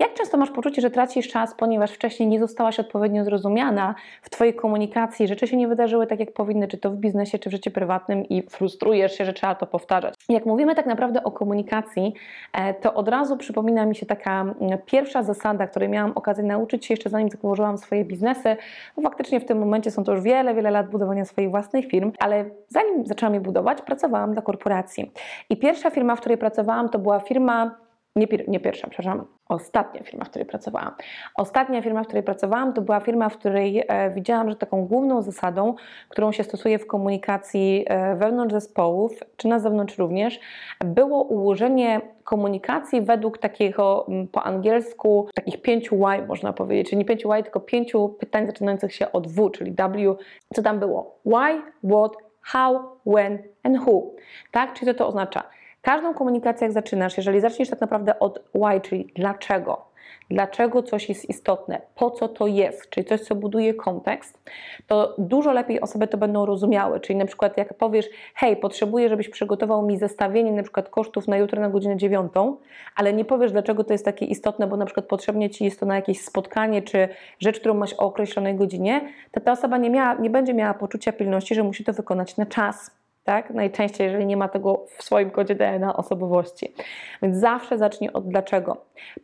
Jak często masz poczucie, że tracisz czas, ponieważ wcześniej nie zostałaś odpowiednio zrozumiana w Twojej komunikacji, rzeczy się nie wydarzyły tak, jak powinny, czy to w biznesie, czy w życiu prywatnym i frustrujesz się, że trzeba to powtarzać? Jak mówimy tak naprawdę o komunikacji, e, to od razu przypomina mi się taka mm, pierwsza zasada, której miałam okazję nauczyć się jeszcze zanim założyłam swoje biznesy, bo faktycznie w tym momencie są to już wiele, wiele lat budowania swoich własnych firm, ale zanim zaczęłam je budować, pracowałam dla korporacji. I pierwsza firma, w której pracowałam, to była firma nie, nie, pierwsza, przepraszam, ostatnia firma, w której pracowałam. Ostatnia firma, w której pracowałam, to była firma, w której e, widziałam, że taką główną zasadą, którą się stosuje w komunikacji e, wewnątrz zespołów, czy na zewnątrz również, było ułożenie komunikacji według takiego po angielsku takich pięciu why można powiedzieć, czyli nie pięciu why, tylko pięciu pytań zaczynających się od W, czyli W. Co tam było? Why, what, how, when and who. Tak? Czyli co to oznacza? Każdą komunikację, jak zaczynasz, jeżeli zaczniesz tak naprawdę od why, czyli dlaczego, dlaczego coś jest istotne, po co to jest, czyli coś, co buduje kontekst, to dużo lepiej osoby to będą rozumiały. Czyli na przykład jak powiesz, hej, potrzebuję, żebyś przygotował mi zestawienie na przykład kosztów na jutro na godzinę dziewiątą, ale nie powiesz, dlaczego to jest takie istotne, bo na przykład potrzebnie Ci jest to na jakieś spotkanie, czy rzecz, którą masz o określonej godzinie, to ta osoba nie, miała, nie będzie miała poczucia pilności, że musi to wykonać na czas tak? Najczęściej, jeżeli nie ma tego w swoim kodzie DNA osobowości. Więc zawsze zacznij od dlaczego.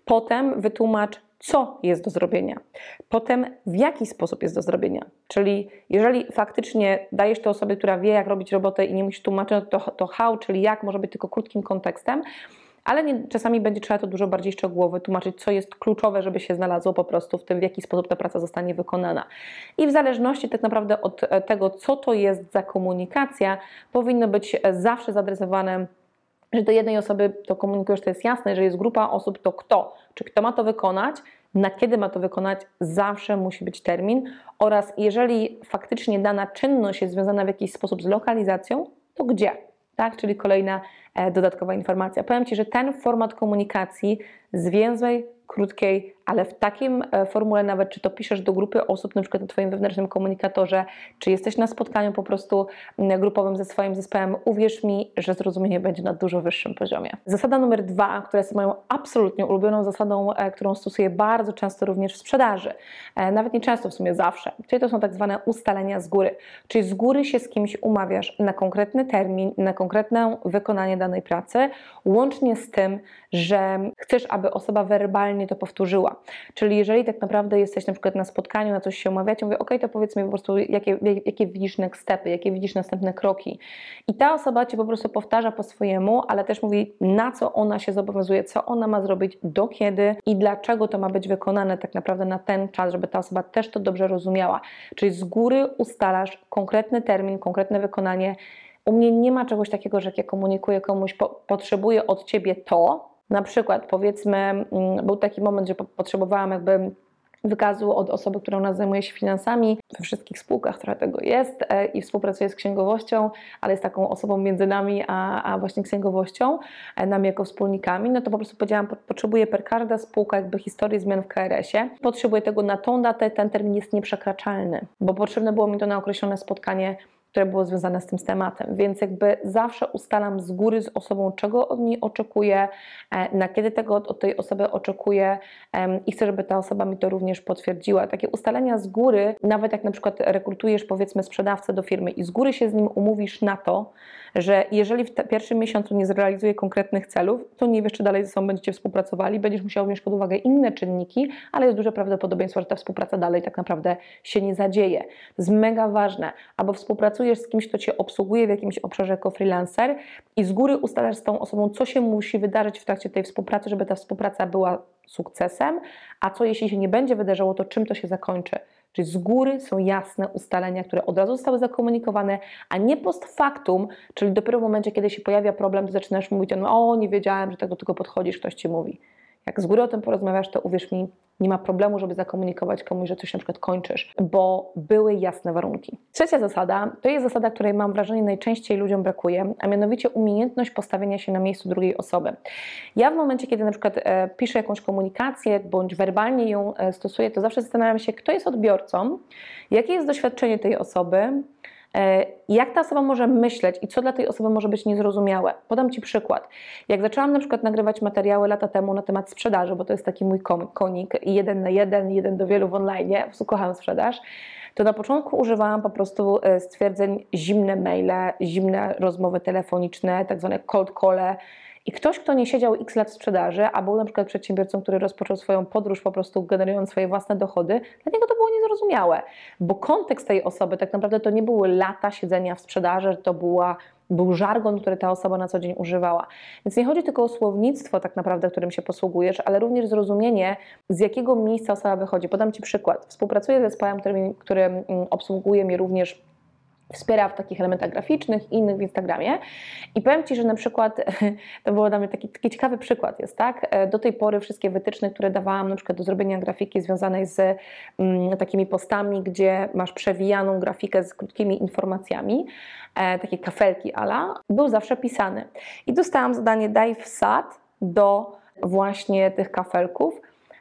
Potem wytłumacz, co jest do zrobienia. Potem w jaki sposób jest do zrobienia. Czyli jeżeli faktycznie dajesz to osobie, która wie, jak robić robotę i nie musi tłumaczyć, to, to how, czyli jak, może być tylko krótkim kontekstem, ale nie, czasami będzie trzeba to dużo bardziej szczegółowo tłumaczyć, co jest kluczowe, żeby się znalazło po prostu w tym, w jaki sposób ta praca zostanie wykonana. I w zależności tak naprawdę od e, tego, co to jest za komunikacja, powinno być e, zawsze zaadresowane że do jednej osoby to komunikujesz, to jest jasne, że jest grupa osób, to kto, czy kto ma to wykonać, na kiedy ma to wykonać, zawsze musi być termin oraz jeżeli faktycznie dana czynność jest związana w jakiś sposób z lokalizacją, to gdzie, tak? Czyli kolejna E, dodatkowa informacja. Powiem Ci, że ten format komunikacji zwięzłej, krótkiej, ale w takim e, formule nawet, czy to piszesz do grupy osób, na przykład na Twoim wewnętrznym komunikatorze, czy jesteś na spotkaniu po prostu grupowym ze swoim zespołem, uwierz mi, że zrozumienie będzie na dużo wyższym poziomie. Zasada numer dwa, która jest moją absolutnie ulubioną zasadą, e, którą stosuję bardzo często również w sprzedaży, e, nawet nie często, w sumie zawsze, czyli to są tak zwane ustalenia z góry, czyli z góry się z kimś umawiasz na konkretny termin, na konkretne wykonanie danej pracy, łącznie z tym, że chcesz, aby osoba werbalnie to powtórzyła. Czyli jeżeli tak naprawdę jesteś na przykład na spotkaniu, na coś się umawiacie, mówię, ok, to powiedz mi po prostu, jakie, jakie widzisz next stepy, jakie widzisz następne kroki. I ta osoba Ci po prostu powtarza po swojemu, ale też mówi, na co ona się zobowiązuje, co ona ma zrobić, do kiedy i dlaczego to ma być wykonane tak naprawdę na ten czas, żeby ta osoba też to dobrze rozumiała. Czyli z góry ustalasz konkretny termin, konkretne wykonanie. U mnie nie ma czegoś takiego, że jak ja komunikuję komuś, po, potrzebuję od Ciebie to, na przykład, powiedzmy, mm, był taki moment, że potrzebowałam jakby wykazu od osoby, która u nas zajmuje się finansami. We wszystkich spółkach trochę tego jest e, i współpracuje z księgowością, ale jest taką osobą między nami a, a właśnie księgowością, e, nami jako wspólnikami. No to po prostu powiedziałam, potrzebuję per każda spółka jakby historii zmian w KRS-ie. Potrzebuję tego na tą datę, ten termin jest nieprzekraczalny, bo potrzebne było mi to na określone spotkanie które było związane z tym tematem. Więc jakby zawsze ustalam z góry z osobą, czego od niej oczekuję, e, na kiedy tego od tej osoby oczekuję i chcę, żeby ta osoba mi to również potwierdziła. Takie ustalenia z góry, nawet jak na przykład rekrutujesz powiedzmy sprzedawcę do firmy i z góry się z nim umówisz na to, że jeżeli w pierwszym miesiącu nie zrealizuje konkretnych celów, to nie wiesz, czy dalej ze sobą będziecie współpracowali, będziesz musiał wziąć pod uwagę inne czynniki, ale jest duże prawdopodobieństwo, że ta współpraca dalej tak naprawdę się nie zadzieje. To jest mega ważne. Albo współpracujesz z kimś, kto Cię obsługuje w jakimś obszarze jako freelancer i z góry ustalasz z tą osobą, co się musi wydarzyć w trakcie tej współpracy, żeby ta współpraca była sukcesem, a co jeśli się nie będzie wydarzało, to czym to się zakończy. Czyli z góry są jasne ustalenia, które od razu zostały zakomunikowane, a nie post factum, czyli dopiero w momencie, kiedy się pojawia problem, to zaczynasz mówić, no o, nie wiedziałem, że tak do tego podchodzisz, ktoś ci mówi. Jak z góry o tym porozmawiasz, to uwierz mi, nie ma problemu, żeby zakomunikować komuś, że coś na przykład kończysz, bo były jasne warunki. Trzecia zasada to jest zasada, której mam wrażenie najczęściej ludziom brakuje, a mianowicie umiejętność postawienia się na miejscu drugiej osoby. Ja w momencie, kiedy na przykład e, piszę jakąś komunikację bądź werbalnie ją e, stosuję, to zawsze zastanawiam się, kto jest odbiorcą, jakie jest doświadczenie tej osoby, jak ta osoba może myśleć i co dla tej osoby może być niezrozumiałe. Podam Ci przykład. Jak zaczęłam na przykład nagrywać materiały lata temu na temat sprzedaży, bo to jest taki mój konik, jeden na jeden, jeden do wielu w online, kocham sprzedaż, to na początku używałam po prostu e, stwierdzeń zimne maile, zimne rozmowy telefoniczne, tak zwane cold call, i ktoś, kto nie siedział x lat w sprzedaży, a był na przykład przedsiębiorcą, który rozpoczął swoją podróż po prostu generując swoje własne dochody, dla niego to było niezrozumiałe, bo kontekst tej osoby tak naprawdę to nie były lata siedzenia w sprzedaży, to była był żargon, który ta osoba na co dzień używała. Więc nie chodzi tylko o słownictwo, tak naprawdę, którym się posługujesz, ale również zrozumienie, z jakiego miejsca osoba wychodzi. Podam Ci przykład. Współpracuję z zespołem, który, który mm, obsługuje mnie również wspiera w takich elementach graficznych i innych w Instagramie. I powiem Ci, że na przykład, to było dla mnie taki, taki ciekawy przykład jest, tak? E, do tej pory wszystkie wytyczne, które dawałam na przykład do zrobienia grafiki związanej z mm, takimi postami, gdzie masz przewijaną grafikę z krótkimi informacjami, e, takie kafelki ala, był zawsze pisany. I dostałam zadanie daj wsad do właśnie tych kafelków,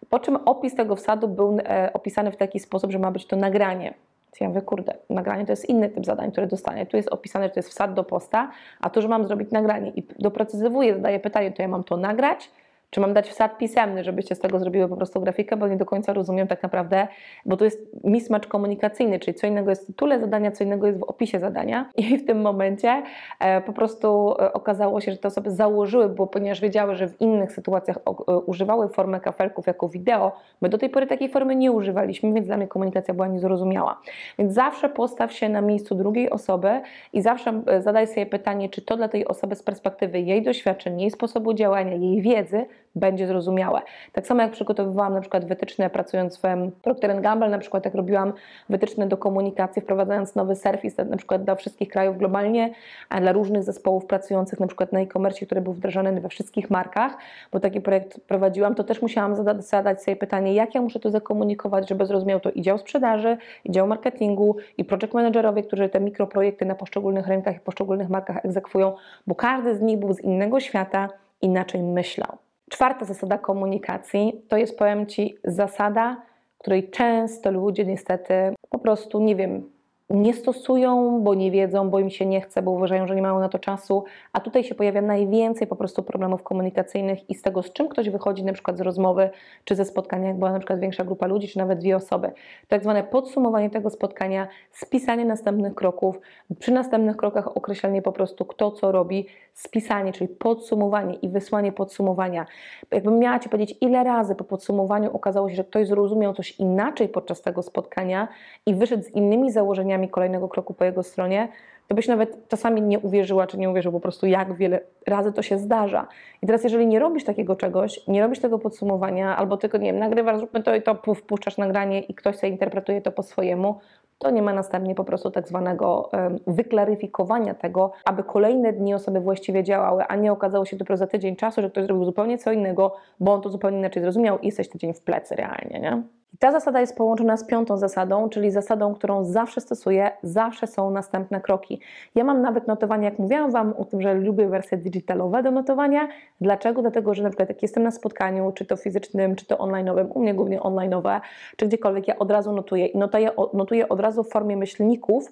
po czym opis tego wsadu był e, opisany w taki sposób, że ma być to nagranie. Ja mówię, kurde, nagranie to jest inny typ zadań, które dostanie. Tu jest opisane, że to jest wsad do posta, a tu, że mam zrobić nagranie. I doprecyzowuję, zadaję pytanie, to ja mam to nagrać, czy mam dać wsad pisemny, żebyście z tego zrobiły po prostu grafikę, bo nie do końca rozumiem tak naprawdę, bo to jest mismatch komunikacyjny, czyli co innego jest w tytule zadania, co innego jest w opisie zadania. I w tym momencie e, po prostu e, okazało się, że te osoby założyły, bo ponieważ wiedziały, że w innych sytuacjach e, używały formę kafelków jako wideo, my do tej pory takiej formy nie używaliśmy, więc dla mnie komunikacja była niezrozumiała. Więc zawsze postaw się na miejscu drugiej osoby i zawsze zadaj sobie pytanie, czy to dla tej osoby z perspektywy jej doświadczeń, jej sposobu działania, jej wiedzy będzie zrozumiałe. Tak samo jak przygotowywałam na przykład wytyczne pracując w Procter Gamble, na przykład jak robiłam wytyczne do komunikacji, wprowadzając nowy serwis na przykład dla wszystkich krajów globalnie, a dla różnych zespołów pracujących na przykład na e-commerce, który był wdrażany we wszystkich markach, bo taki projekt prowadziłam, to też musiałam zadać, zadać sobie pytanie, jak ja muszę to zakomunikować, żeby zrozumiał to i dział sprzedaży, i dział marketingu, i project managerowie, którzy te mikroprojekty na poszczególnych rynkach i poszczególnych markach egzekwują, bo każdy z nich był z innego świata, inaczej myślał. Czwarta zasada komunikacji to jest, powiem Ci, zasada, której często ludzie niestety po prostu, nie wiem, nie stosują, bo nie wiedzą, bo im się nie chce, bo uważają, że nie mają na to czasu, a tutaj się pojawia najwięcej po prostu problemów komunikacyjnych i z tego, z czym ktoś wychodzi na przykład z rozmowy, czy ze spotkania, jak była na przykład większa grupa ludzi, czy nawet dwie osoby. Tak zwane podsumowanie tego spotkania, spisanie następnych kroków, przy następnych krokach określenie po prostu kto co robi, spisanie, czyli podsumowanie i wysłanie podsumowania. Jakbym miała Ci powiedzieć, ile razy po podsumowaniu okazało się, że ktoś zrozumiał coś inaczej podczas tego spotkania i wyszedł z innymi założeniami kolejnego kroku po jego stronie, to byś nawet czasami nie uwierzyła, czy nie uwierzył po prostu, jak wiele razy to się zdarza. I teraz, jeżeli nie robisz takiego czegoś, nie robisz tego podsumowania, albo tylko, nie wiem, nagrywasz, zróbmy to i to, wpuszczasz nagranie i ktoś sobie interpretuje to po swojemu, to nie ma następnie po prostu tak zwanego wyklaryfikowania tego, aby kolejne dni osoby właściwie działały, a nie okazało się dopiero za tydzień czasu, że ktoś zrobił zupełnie co innego, bo on to zupełnie inaczej zrozumiał i jesteś tydzień w plecy realnie, nie? I ta zasada jest połączona z piątą zasadą, czyli zasadą, którą zawsze stosuję, zawsze są następne kroki. Ja mam nawet notowanie, jak mówiłam Wam o tym, że lubię wersje digitalowe do notowania. Dlaczego? Dlatego, że na przykład jak jestem na spotkaniu, czy to fizycznym, czy to online'owym, u mnie głównie online'owe, czy gdziekolwiek, ja od razu notuję i notuję, notuję od razu w formie myślników,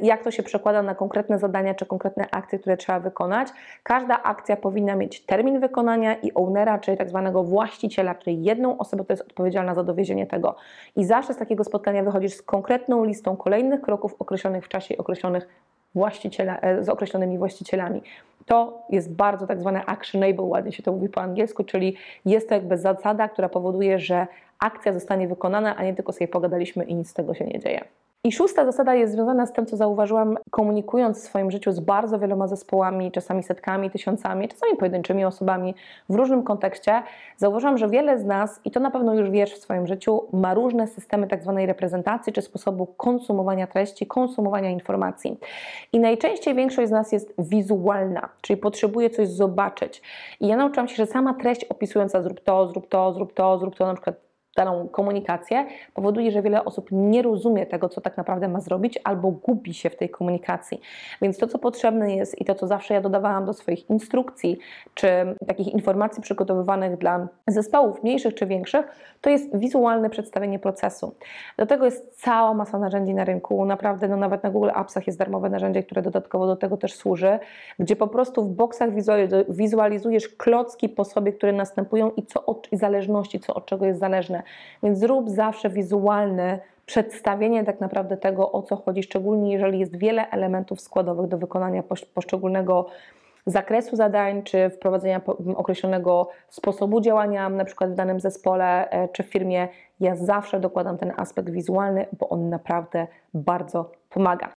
jak to się przekłada na konkretne zadania czy konkretne akcje, które trzeba wykonać. Każda akcja powinna mieć termin wykonania i ownera, czyli tak zwanego właściciela, czyli jedną osobę, która jest odpowiedzialna za dowiezienie tego. I zawsze z takiego spotkania wychodzisz z konkretną listą kolejnych kroków określonych w czasie i określonych właściciela, e, z określonymi właścicielami. To jest bardzo tak zwane actionable, ładnie się to mówi po angielsku, czyli jest to jakby zasada, która powoduje, że akcja zostanie wykonana, a nie tylko sobie pogadaliśmy i nic z tego się nie dzieje. I szósta zasada jest związana z tym, co zauważyłam, komunikując w swoim życiu z bardzo wieloma zespołami, czasami setkami, tysiącami, czasami pojedynczymi osobami w różnym kontekście. Zauważyłam, że wiele z nas, i to na pewno już wiesz w swoim życiu, ma różne systemy tak zwanej reprezentacji czy sposobu konsumowania treści, konsumowania informacji. I najczęściej większość z nas jest wizualna, czyli potrzebuje coś zobaczyć. I ja nauczyłam się, że sama treść opisująca zrób to, zrób to, zrób to, zrób to, na przykład daną komunikację, powoduje, że wiele osób nie rozumie tego, co tak naprawdę ma zrobić, albo gubi się w tej komunikacji. Więc to, co potrzebne jest i to, co zawsze ja dodawałam do swoich instrukcji, czy takich informacji przygotowywanych dla zespołów mniejszych czy większych, to jest wizualne przedstawienie procesu. Do tego jest cała masa narzędzi na rynku. Naprawdę, no nawet na Google Appsach jest darmowe narzędzie, które dodatkowo do tego też służy, gdzie po prostu w boksach wizualizujesz klocki po sobie, które następują i co od, i zależności, co od czego jest zależne. Więc zrób zawsze wizualne przedstawienie tak naprawdę tego, o co chodzi, szczególnie jeżeli jest wiele elementów składowych do wykonania poszczególnego zakresu zadań, czy wprowadzenia określonego sposobu działania, na przykład w danym zespole e, czy w firmie. Ja zawsze dokładam ten aspekt wizualny, bo on naprawdę bardzo pomaga.